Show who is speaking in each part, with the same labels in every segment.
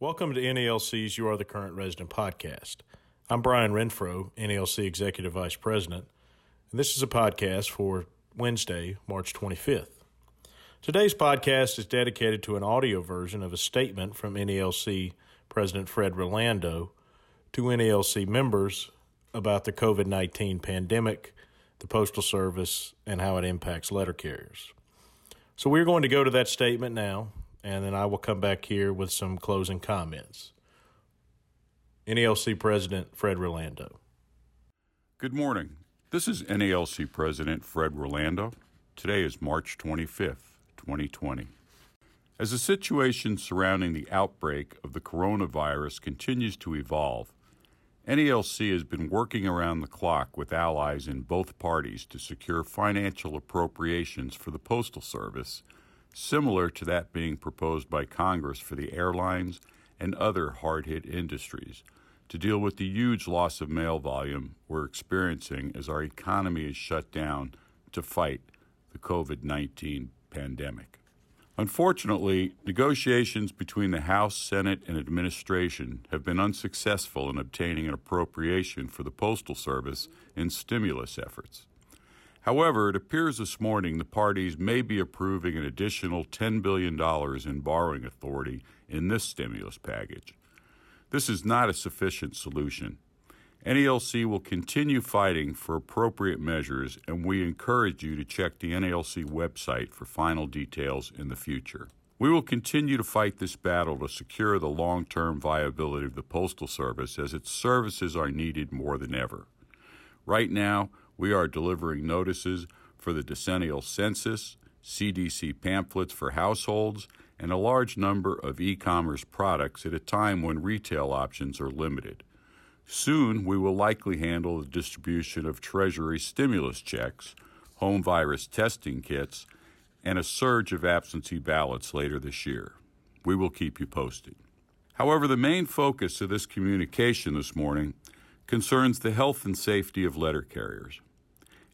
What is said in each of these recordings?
Speaker 1: Welcome to NALC's You Are the Current Resident podcast. I'm Brian Renfro, NALC Executive Vice President, and this is a podcast for Wednesday, March 25th. Today's podcast is dedicated to an audio version of a statement from NALC President Fred Rolando to NALC members about the COVID 19 pandemic, the Postal Service, and how it impacts letter carriers. So we're going to go to that statement now, and then I will come back here with some closing comments. NALC President Fred Rolando.
Speaker 2: Good morning. This is NALC President Fred Rolando. Today is March 25th, 2020. As the situation surrounding the outbreak of the coronavirus continues to evolve, NALC has been working around the clock with allies in both parties to secure financial appropriations for the Postal Service, similar to that being proposed by Congress for the airlines and other hard hit industries, to deal with the huge loss of mail volume we're experiencing as our economy is shut down to fight the COVID 19 pandemic. Unfortunately, negotiations between the House, Senate, and administration have been unsuccessful in obtaining an appropriation for the Postal Service in stimulus efforts. However, it appears this morning the parties may be approving an additional $10 billion in borrowing authority in this stimulus package. This is not a sufficient solution. NALC will continue fighting for appropriate measures, and we encourage you to check the NALC website for final details in the future. We will continue to fight this battle to secure the long term viability of the Postal Service as its services are needed more than ever. Right now, we are delivering notices for the decennial census, CDC pamphlets for households, and a large number of e commerce products at a time when retail options are limited. Soon, we will likely handle the distribution of Treasury stimulus checks, home virus testing kits, and a surge of absentee ballots later this year. We will keep you posted. However, the main focus of this communication this morning concerns the health and safety of letter carriers.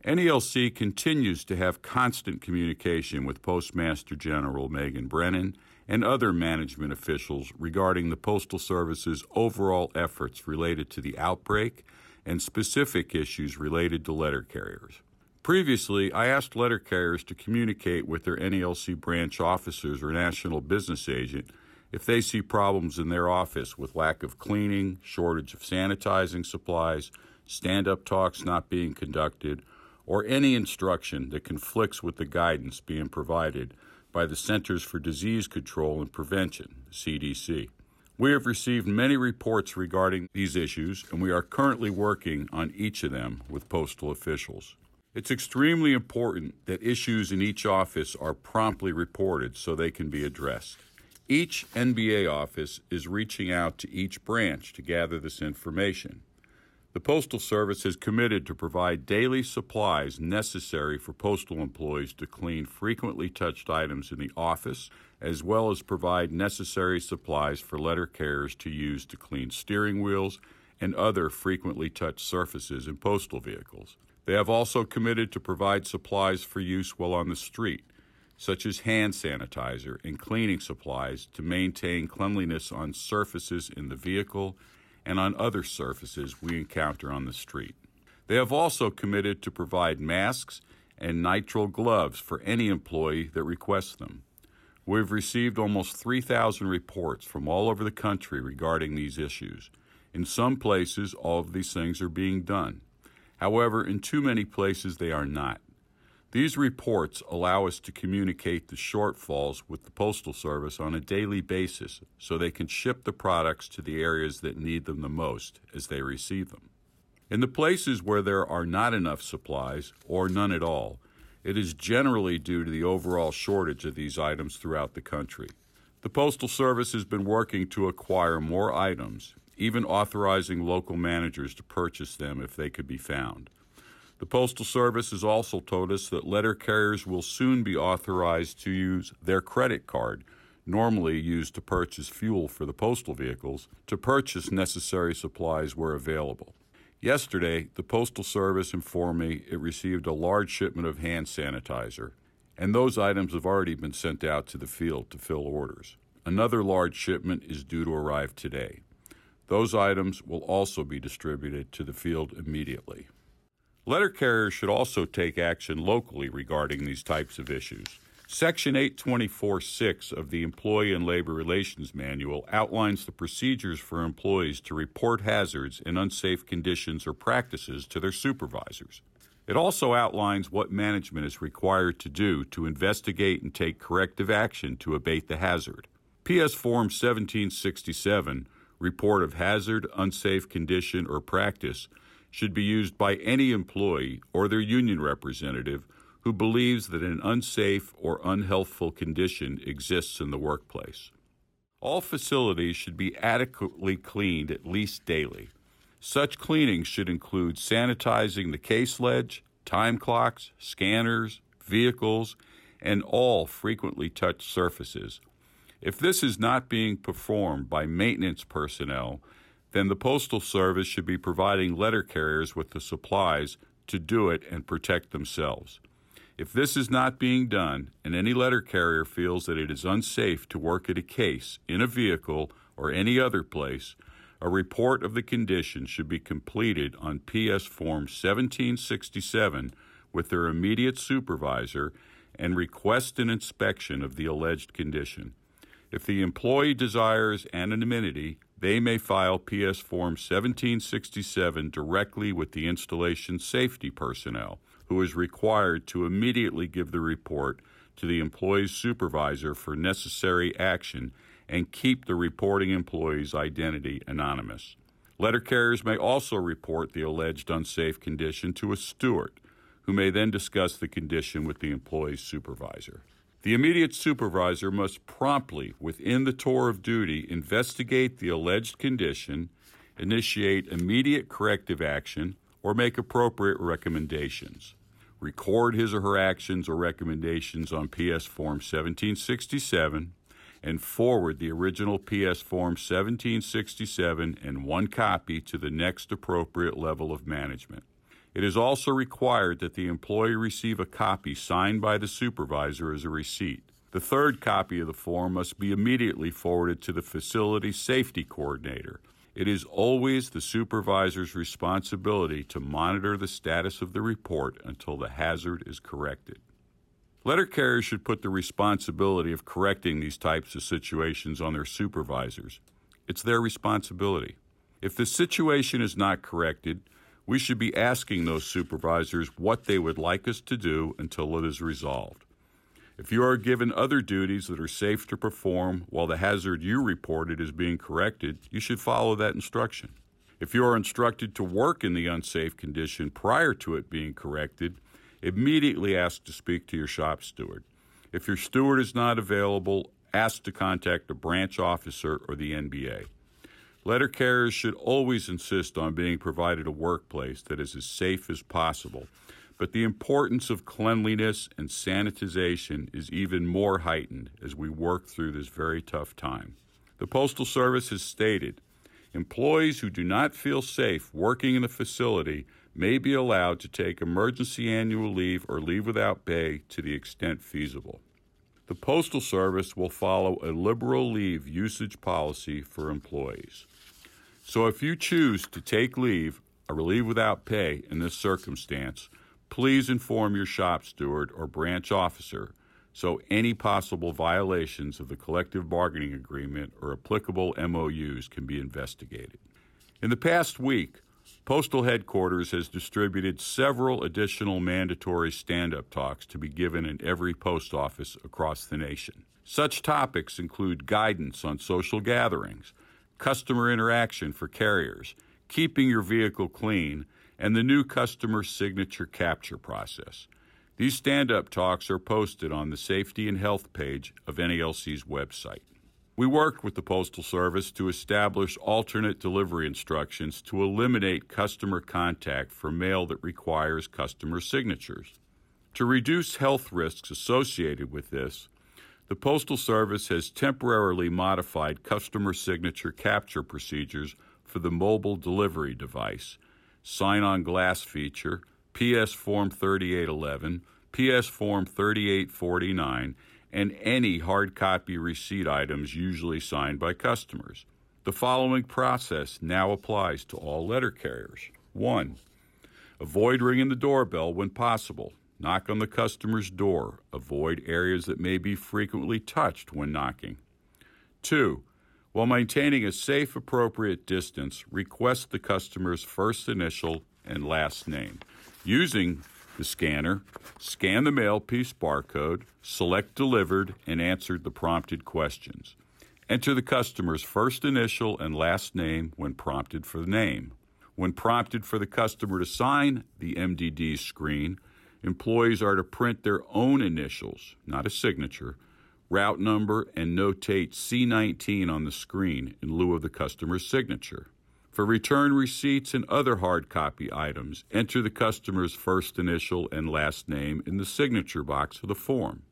Speaker 2: NALC continues to have constant communication with Postmaster General Megan Brennan and other management officials regarding the Postal Service's overall efforts related to the outbreak and specific issues related to letter carriers. Previously, I asked letter carriers to communicate with their NALC branch officers or national business agent if they see problems in their office with lack of cleaning, shortage of sanitizing supplies, stand up talks not being conducted, or any instruction that conflicts with the guidance being provided by the Centers for Disease Control and Prevention, CDC. We have received many reports regarding these issues, and we are currently working on each of them with postal officials. It's extremely important that issues in each office are promptly reported so they can be addressed. Each NBA office is reaching out to each branch to gather this information. The Postal Service is committed to provide daily supplies necessary for postal employees to clean frequently touched items in the office, as well as provide necessary supplies for letter carriers to use to clean steering wheels and other frequently touched surfaces in postal vehicles. They have also committed to provide supplies for use while on the street, such as hand sanitizer and cleaning supplies to maintain cleanliness on surfaces in the vehicle and on other surfaces we encounter on the street. They have also committed to provide masks and nitrile gloves for any employee that requests them. We've received almost 3,000 reports from all over the country regarding these issues. In some places, all of these things are being done. However, in too many places, they are not. These reports allow us to communicate the shortfalls with the Postal Service on a daily basis so they can ship the products to the areas that need them the most as they receive them. In the places where there are not enough supplies, or none at all, it is generally due to the overall shortage of these items throughout the country. The Postal Service has been working to acquire more items, even authorizing local managers to purchase them if they could be found. The Postal Service has also told us that letter carriers will soon be authorized to use their credit card, normally used to purchase fuel for the postal vehicles, to purchase necessary supplies where available. Yesterday, the Postal Service informed me it received a large shipment of hand sanitizer, and those items have already been sent out to the field to fill orders. another large shipment is due to arrive today. Those items will also be distributed to the field immediately. Letter carriers should also take action locally regarding these types of issues. Section 824.6 of the Employee and Labor Relations Manual outlines the procedures for employees to report hazards and unsafe conditions or practices to their supervisors. It also outlines what management is required to do to investigate and take corrective action to abate the hazard. PS Form 1767, Report of Hazard, Unsafe Condition, or Practice, should be used by any employee or their union representative who believes that an unsafe or unhealthful condition exists in the workplace. All facilities should be adequately cleaned at least daily. Such cleaning should include sanitizing the case ledge, time clocks, scanners, vehicles, and all frequently touched surfaces. If this is not being performed by maintenance personnel, then the Postal Service should be providing letter carriers with the supplies to do it and protect themselves. If this is not being done, and any letter carrier feels that it is unsafe to work at a case, in a vehicle, or any other place, a report of the condition should be completed on PS Form 1767 with their immediate supervisor and request an inspection of the alleged condition. If the employee desires anonymity, they may file PS Form 1767 directly with the installation safety personnel who is required to immediately give the report to the employee's supervisor for necessary action and keep the reporting employee's identity anonymous. Letter carriers may also report the alleged unsafe condition to a steward, who may then discuss the condition with the employee's supervisor. The immediate supervisor must promptly, within the tour of duty, investigate the alleged condition, initiate immediate corrective action, or make appropriate recommendations. Record his or her actions or recommendations on PS Form 1767 and forward the original PS Form 1767 and one copy to the next appropriate level of management. It is also required that the employee receive a copy signed by the supervisor as a receipt. The third copy of the form must be immediately forwarded to the facility safety coordinator it is always the supervisor's responsibility to monitor the status of the report until the hazard is corrected. Letter carriers should put the responsibility of correcting these types of situations on their supervisors. It's their responsibility. If the situation is not corrected, we should be asking those supervisors what they would like us to do until it is resolved. If you are given other duties that are safe to perform while the hazard you reported is being corrected, you should follow that instruction. If you are instructed to work in the unsafe condition prior to it being corrected, immediately ask to speak to your shop steward. If your steward is not available, ask to contact a branch officer or the NBA. Letter carriers should always insist on being provided a workplace that is as safe as possible but the importance of cleanliness and sanitization is even more heightened as we work through this very tough time. The Postal Service has stated employees who do not feel safe working in the facility may be allowed to take emergency annual leave or leave without pay to the extent feasible. The Postal Service will follow a liberal leave usage policy for employees. So if you choose to take leave or leave without pay in this circumstance, please inform your shop steward or branch officer so any possible violations of the collective bargaining agreement or applicable MOUs can be investigated. In the past week, Postal Headquarters has distributed several additional mandatory stand up talks to be given in every post office across the nation. Such topics include guidance on social gatherings, customer interaction for carriers, keeping your vehicle clean, and the new customer signature capture process. These stand up talks are posted on the safety and health page of NALC's website. We worked with the Postal Service to establish alternate delivery instructions to eliminate customer contact for mail that requires customer signatures. To reduce health risks associated with this, the Postal Service has temporarily modified customer signature capture procedures for the mobile delivery device sign on glass feature, PS Form 3811, PS Form 3849, and any hard copy receipt items usually signed by customers. The following process now applies to all letter carriers. 1. Avoid ringing the doorbell when possible. Knock on the customer's door. Avoid areas that may be frequently touched when knocking. 2. While maintaining a safe, appropriate distance, request the customer's first initial and last name. Using the scanner, scan the mail piece barcode, select delivered, and answer the prompted questions. Enter the customer's first initial and last name when prompted for the name. When prompted for the customer to sign the MDD screen, employees are to print their own initials, not a signature, route number, and notate C19 on the screen in lieu of the customer's signature. For return receipts and other hard copy items, enter the customer's first initial and last name in the signature box of the form.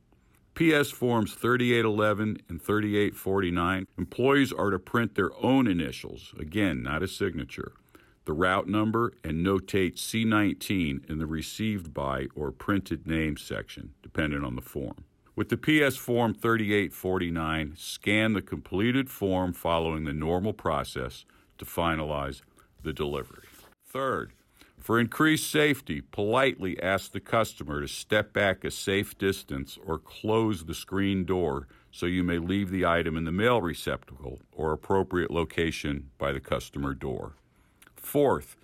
Speaker 2: PS Forms 3811 and 3849, employees are to print their own initials, again, not a signature the route number, and notate C19 in the received by or printed name section, depending on the form. With the PS Form 3849, scan the completed form following the normal process to finalize the delivery. Third, for increased safety, politely ask the customer to step back a safe distance or close the screen door so you may leave the item in the mail receptacle or appropriate location by the customer door. Fourth,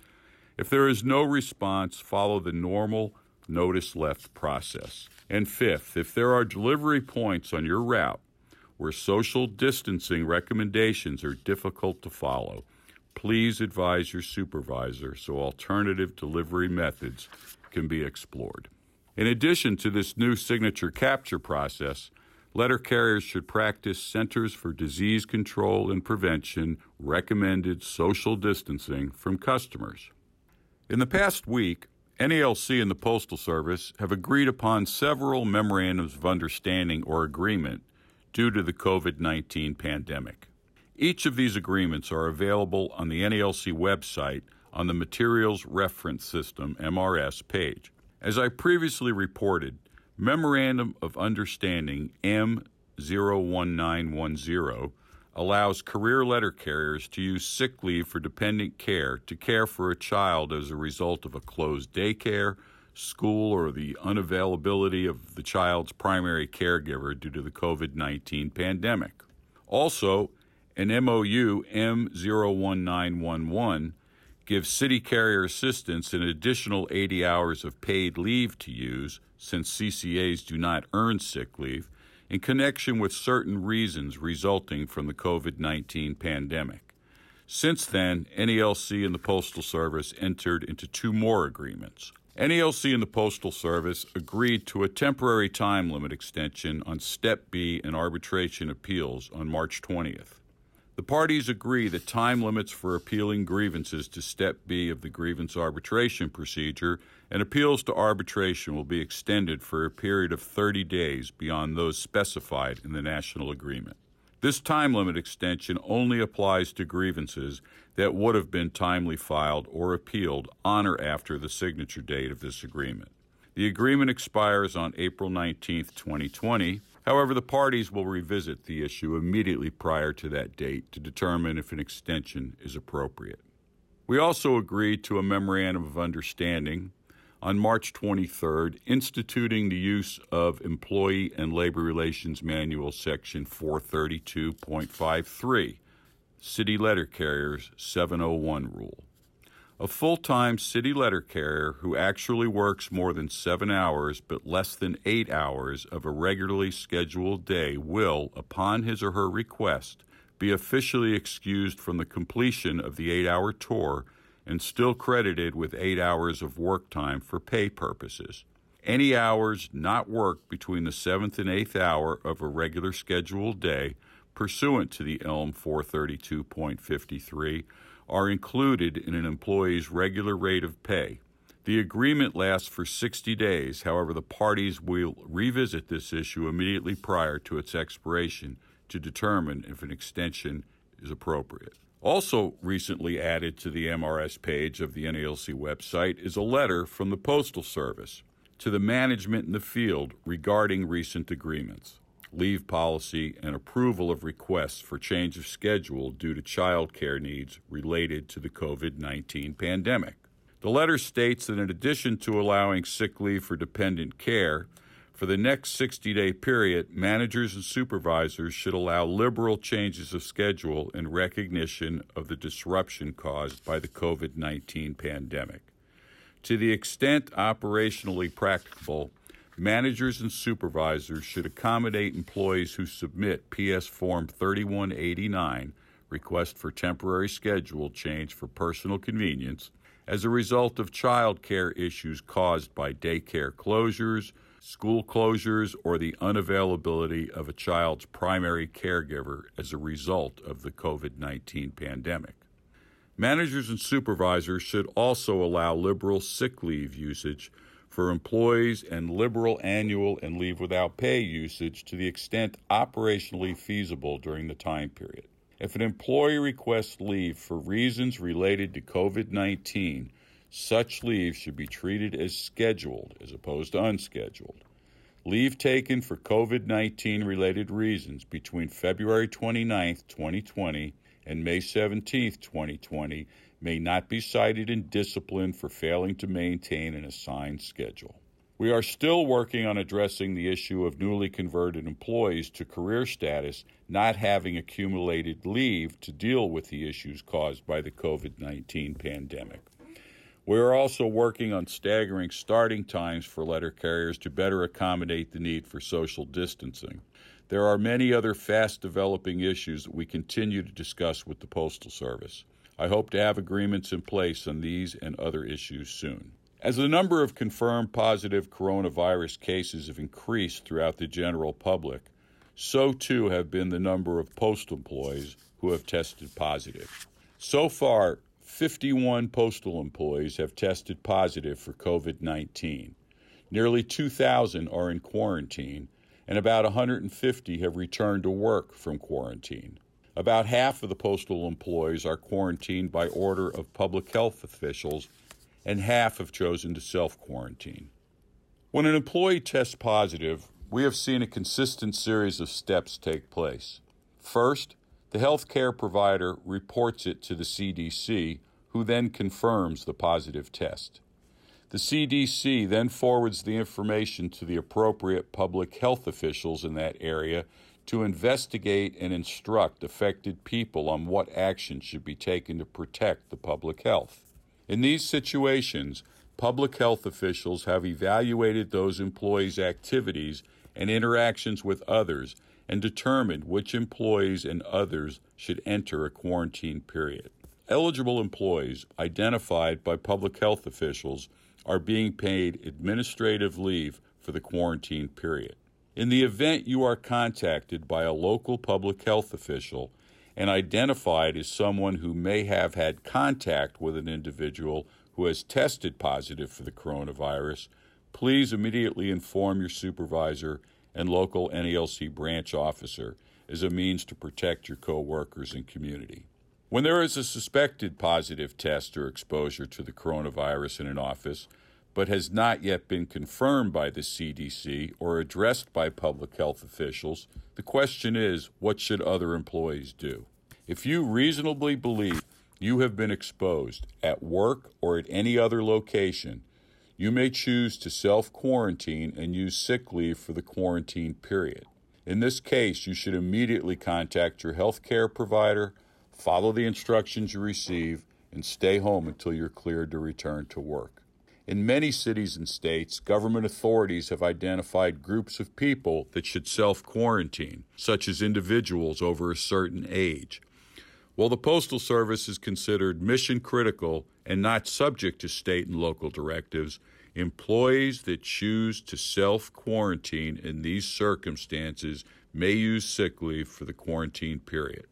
Speaker 2: if there is no response, follow the normal notice left process. And fifth, if there are delivery points on your route where social distancing recommendations are difficult to follow, please advise your supervisor so alternative delivery methods can be explored. In addition to this new signature capture process, Letter carriers should practice Centers for Disease Control and Prevention recommended social distancing from customers. In the past week, NALC and the Postal Service have agreed upon several memorandums of understanding or agreement due to the COVID 19 pandemic. Each of these agreements are available on the NALC website on the Materials Reference System MRS page. As I previously reported, Memorandum of Understanding M01910 allows career letter carriers to use sick leave for dependent care to care for a child as a result of a closed daycare, school, or the unavailability of the child's primary caregiver due to the COVID 19 pandemic. Also, an MOU M01911 gives city carrier assistants an additional 80 hours of paid leave to use since CCAs do not earn sick leave, in connection with certain reasons resulting from the COVID 19 pandemic. Since then, NALC and the Postal Service entered into two more agreements. NALC and the Postal Service agreed to a temporary time limit extension on Step B and arbitration appeals on March 20th. The parties agree that time limits for appealing grievances to Step B of the grievance arbitration procedure and appeals to arbitration will be extended for a period of 30 days beyond those specified in the national agreement. This time limit extension only applies to grievances that would have been timely filed or appealed on or after the signature date of this agreement. The agreement expires on April 19, 2020. However, the parties will revisit the issue immediately prior to that date to determine if an extension is appropriate. We also agreed to a memorandum of understanding on March 23rd, instituting the use of Employee and Labor Relations Manual Section 432.53, City Letter Carriers 701 Rule. A full time city letter carrier who actually works more than seven hours but less than eight hours of a regularly scheduled day will, upon his or her request, be officially excused from the completion of the eight hour tour and still credited with eight hours of work time for pay purposes. Any hours not worked between the seventh and eighth hour of a regular scheduled day, pursuant to the ELM 432.53, are included in an employee's regular rate of pay. The agreement lasts for 60 days, however, the parties will revisit this issue immediately prior to its expiration to determine if an extension is appropriate. Also, recently added to the MRS page of the NALC website is a letter from the Postal Service to the management in the field regarding recent agreements. Leave policy, and approval of requests for change of schedule due to child care needs related to the COVID 19 pandemic. The letter states that in addition to allowing sick leave for dependent care, for the next 60 day period, managers and supervisors should allow liberal changes of schedule in recognition of the disruption caused by the COVID 19 pandemic. To the extent operationally practicable, managers and supervisors should accommodate employees who submit PS Form 3189, request for temporary schedule change for personal convenience, as a result of child care issues caused by daycare closures school closures, or the unavailability of a child's primary caregiver as a result of the COVID 19 pandemic. Managers and supervisors should also allow liberal sick leave usage for employees and liberal annual and leave without pay usage to the extent operationally feasible during the time period. If an employee requests leave for reasons related to COVID 19, such leave should be treated as scheduled as opposed to unscheduled. Leave taken for COVID 19 related reasons between February 29, 2020 and May 17, 2020 may not be cited in discipline for failing to maintain an assigned schedule. We are still working on addressing the issue of newly converted employees to career status not having accumulated leave to deal with the issues caused by the COVID 19 pandemic. We are also working on staggering starting times for letter carriers to better accommodate the need for social distancing. There are many other fast developing issues that we continue to discuss with the Postal Service. I hope to have agreements in place on these and other issues soon. As the number of confirmed positive coronavirus cases have increased throughout the general public, so too have been the number of postal employees who have tested positive. So far, 51 postal employees have tested positive for COVID 19. Nearly 2,000 are in quarantine, and about 150 have returned to work from quarantine. About half of the postal employees are quarantined by order of public health officials, and half have chosen to self quarantine. When an employee tests positive, we have seen a consistent series of steps take place. First, the healthcare provider reports it to the CDC, who then confirms the positive test. The CDC then forwards the information to the appropriate public health officials in that area to investigate and instruct affected people on what action should be taken to protect the public health. In these situations, public health officials have evaluated those employees' activities and interactions with others and determined which employees and others should enter a quarantine period. Eligible employees identified by public health officials are being paid administrative leave for the quarantine period. In the event you are contacted by a local public health official and identified as someone who may have had contact with an individual who has tested positive for the coronavirus, please immediately inform your supervisor and local NALC branch officer as a means to protect your coworkers and community. When there is a suspected positive test or exposure to the coronavirus in an office, but has not yet been confirmed by the CDC or addressed by public health officials, the question is what should other employees do? If you reasonably believe you have been exposed at work or at any other location, you may choose to self quarantine and use sick leave for the quarantine period. In this case, you should immediately contact your health care provider, follow the instructions you receive, and stay home until you're cleared to return to work. In many cities and states, government authorities have identified groups of people that should self quarantine, such as individuals over a certain age. While the Postal Service is considered mission critical and not subject to state and local directives, employees that choose to self quarantine in these circumstances may use sick leave for the quarantine period.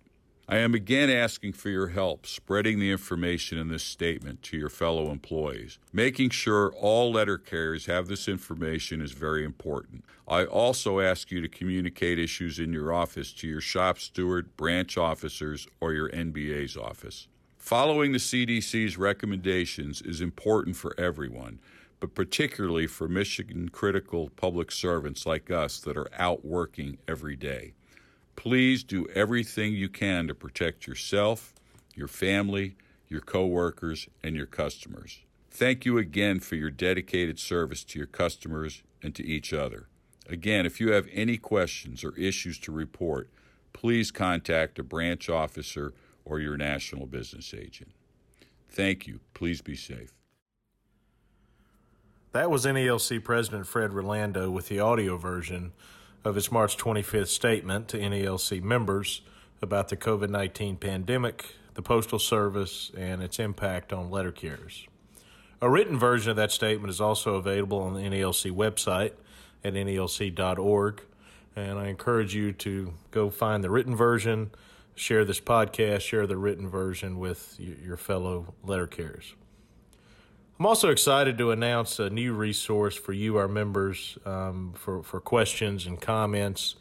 Speaker 2: I am again asking for your help spreading the information in this statement to your fellow employees. Making sure all letter carriers have this information is very important. I also ask you to communicate issues in your office to your shop steward, branch officers, or your NBA's office. Following the CDC's recommendations is important for everyone, but particularly for mission critical public servants like us that are out working every day. Please do everything you can to protect yourself, your family, your coworkers, and your customers. Thank you again for your dedicated service to your customers and to each other. Again, if you have any questions or issues to report, please contact a branch officer or your national business agent. Thank you. Please be safe.
Speaker 1: That was NALC President Fred Rolando with the audio version of its March 25th statement to NALC members about the COVID 19 pandemic, the Postal Service, and its impact on letter carriers. A written version of that statement is also available on the NALC website at nalc.org, and I encourage you to go find the written version, share this podcast, share the written version with your fellow letter carriers. I'm also excited to announce a new resource for you, our members, um, for, for questions and comments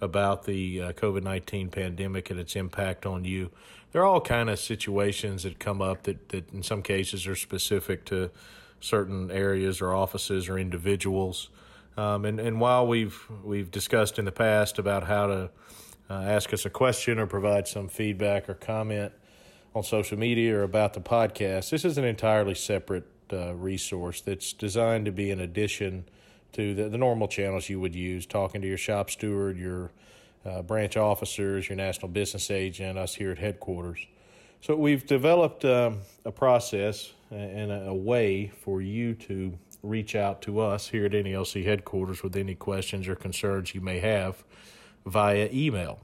Speaker 1: about the uh, COVID 19 pandemic and its impact on you. There are all kind of situations that come up that, that in some cases are specific to certain areas or offices or individuals. Um, and, and while we've we've discussed in the past about how to uh, ask us a question or provide some feedback or comment on social media or about the podcast, this is an entirely separate uh, resource that's designed to be an addition to the, the normal channels you would use, talking to your shop steward, your uh, branch officers, your national business agent, us here at headquarters. So we've developed um, a process and a, a, way for you to reach out to us here at NALC headquarters with any questions or concerns you may have via email.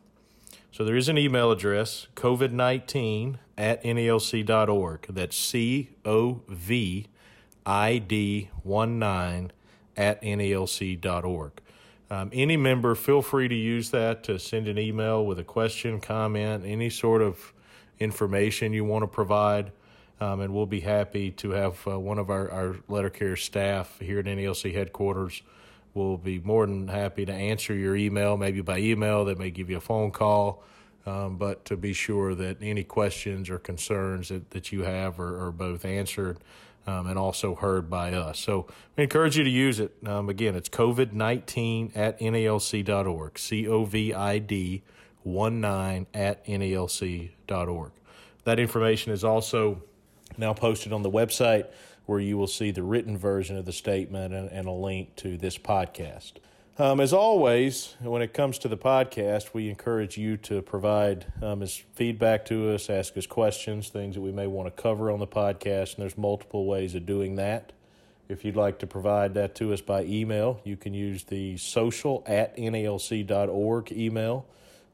Speaker 1: So there is an email address, COVID19 at NALC.org. That's C O V ID19 at NALC.org. Um, any member, feel free to use that to send an email with a question, comment, any sort of information you want to provide. Um, and we'll be happy to have uh, one of our, our letter carrier staff here at NALC headquarters. We'll be more than happy to answer your email, maybe by email. They may give you a phone call. Um, but to be sure that any questions or concerns that, that you have are, are both answered um, and also heard by us. So we encourage you to use it. Um, again, it's COVID 19 at NALC.org, C O V I D 1 9 at NALC.org. That information is also now posted on the website where you will see the written version of the statement and, and a link to this podcast. Um, as always, when it comes to the podcast, we encourage you to provide um, as feedback to us, ask us questions, things that we may want to cover on the podcast, and there's multiple ways of doing that. If you'd like to provide that to us by email, you can use the social at nalc.org email.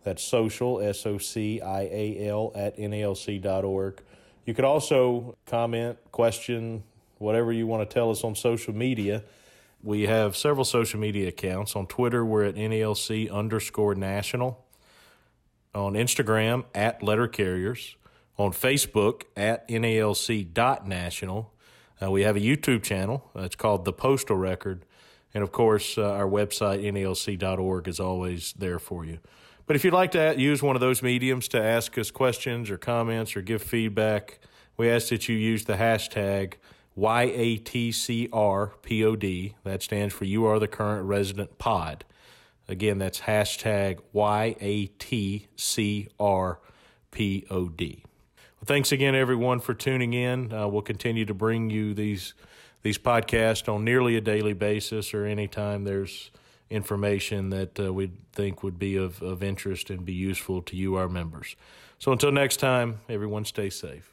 Speaker 1: That's social, S O C I A L, at nalc.org. You could also comment, question, whatever you want to tell us on social media we have several social media accounts. On Twitter, we're at NALC underscore national. On Instagram, at letter carriers. On Facebook, at NALC dot national. Uh, we have a YouTube channel. Uh, it's called The Postal Record. And of course, uh, our website, nalc.org, is always there for you. But if you'd like to use one of those mediums to ask us questions or comments or give feedback, we ask that you use the hashtag YATCRPOD. That stands for You Are the Current Resident Pod. Again, that's hashtag YATCRPOD. Well, thanks again, everyone, for tuning in. Uh, we'll continue to bring you these these podcasts on nearly a daily basis or anytime there's information that uh, we think would be of, of interest and be useful to you, our members. So until next time, everyone stay safe.